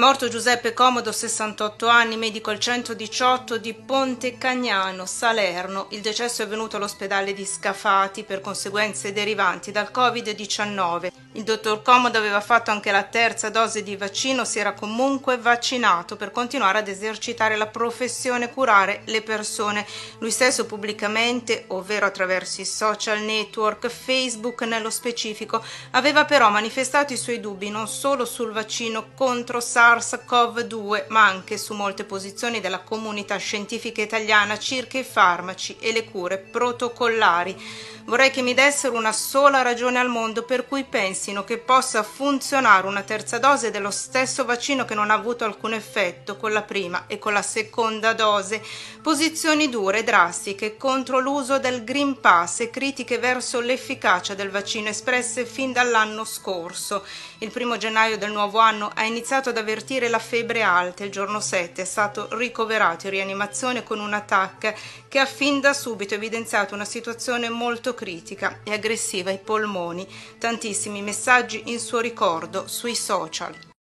Morto Giuseppe Comodo, 68 anni, medico al 118 di Ponte Cagnano, Salerno. Il decesso è avvenuto all'ospedale di Scafati per conseguenze derivanti dal Covid-19. Il dottor Comodo aveva fatto anche la terza dose di vaccino, si era comunque vaccinato per continuare ad esercitare la professione curare le persone. Lui stesso pubblicamente, ovvero attraverso i social network, Facebook nello specifico, aveva però manifestato i suoi dubbi non solo sul vaccino contro SARS, SARS-CoV-2, ma anche su molte posizioni della comunità scientifica italiana circa i farmaci e le cure protocollari. Vorrei che mi dessero una sola ragione al mondo per cui pensino che possa funzionare una terza dose dello stesso vaccino che non ha avuto alcun effetto con la prima e con la seconda dose. Posizioni dure e drastiche contro l'uso del Green Pass e critiche verso l'efficacia del vaccino espresse fin dall'anno scorso. Il primo gennaio del nuovo anno ha iniziato ad avvertire la febbre alta. Il giorno 7 è stato ricoverato in rianimazione con un attacco che ha fin da subito evidenziato una situazione molto critica e aggressiva ai polmoni. Tantissimi messaggi in suo ricordo sui social.